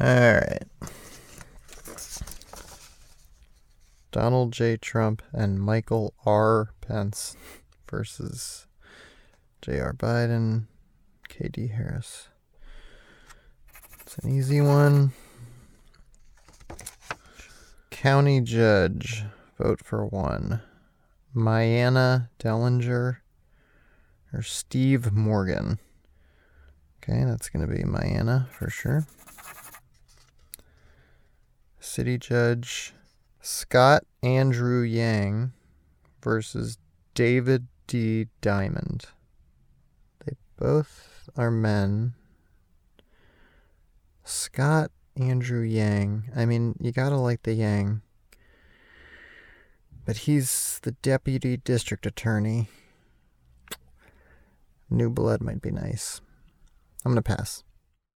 All right. Donald J. Trump and Michael R. Pence versus J.R. Biden, K.D. Harris. It's an easy one. County Judge, vote for one. Myanna Dellinger or Steve Morgan. Okay, that's going to be Myanna for sure. City Judge Scott Andrew Yang versus David D. Diamond. They both are men. Scott Andrew Yang. I mean, you gotta like the Yang. But he's the deputy district attorney. New blood might be nice. I'm gonna pass.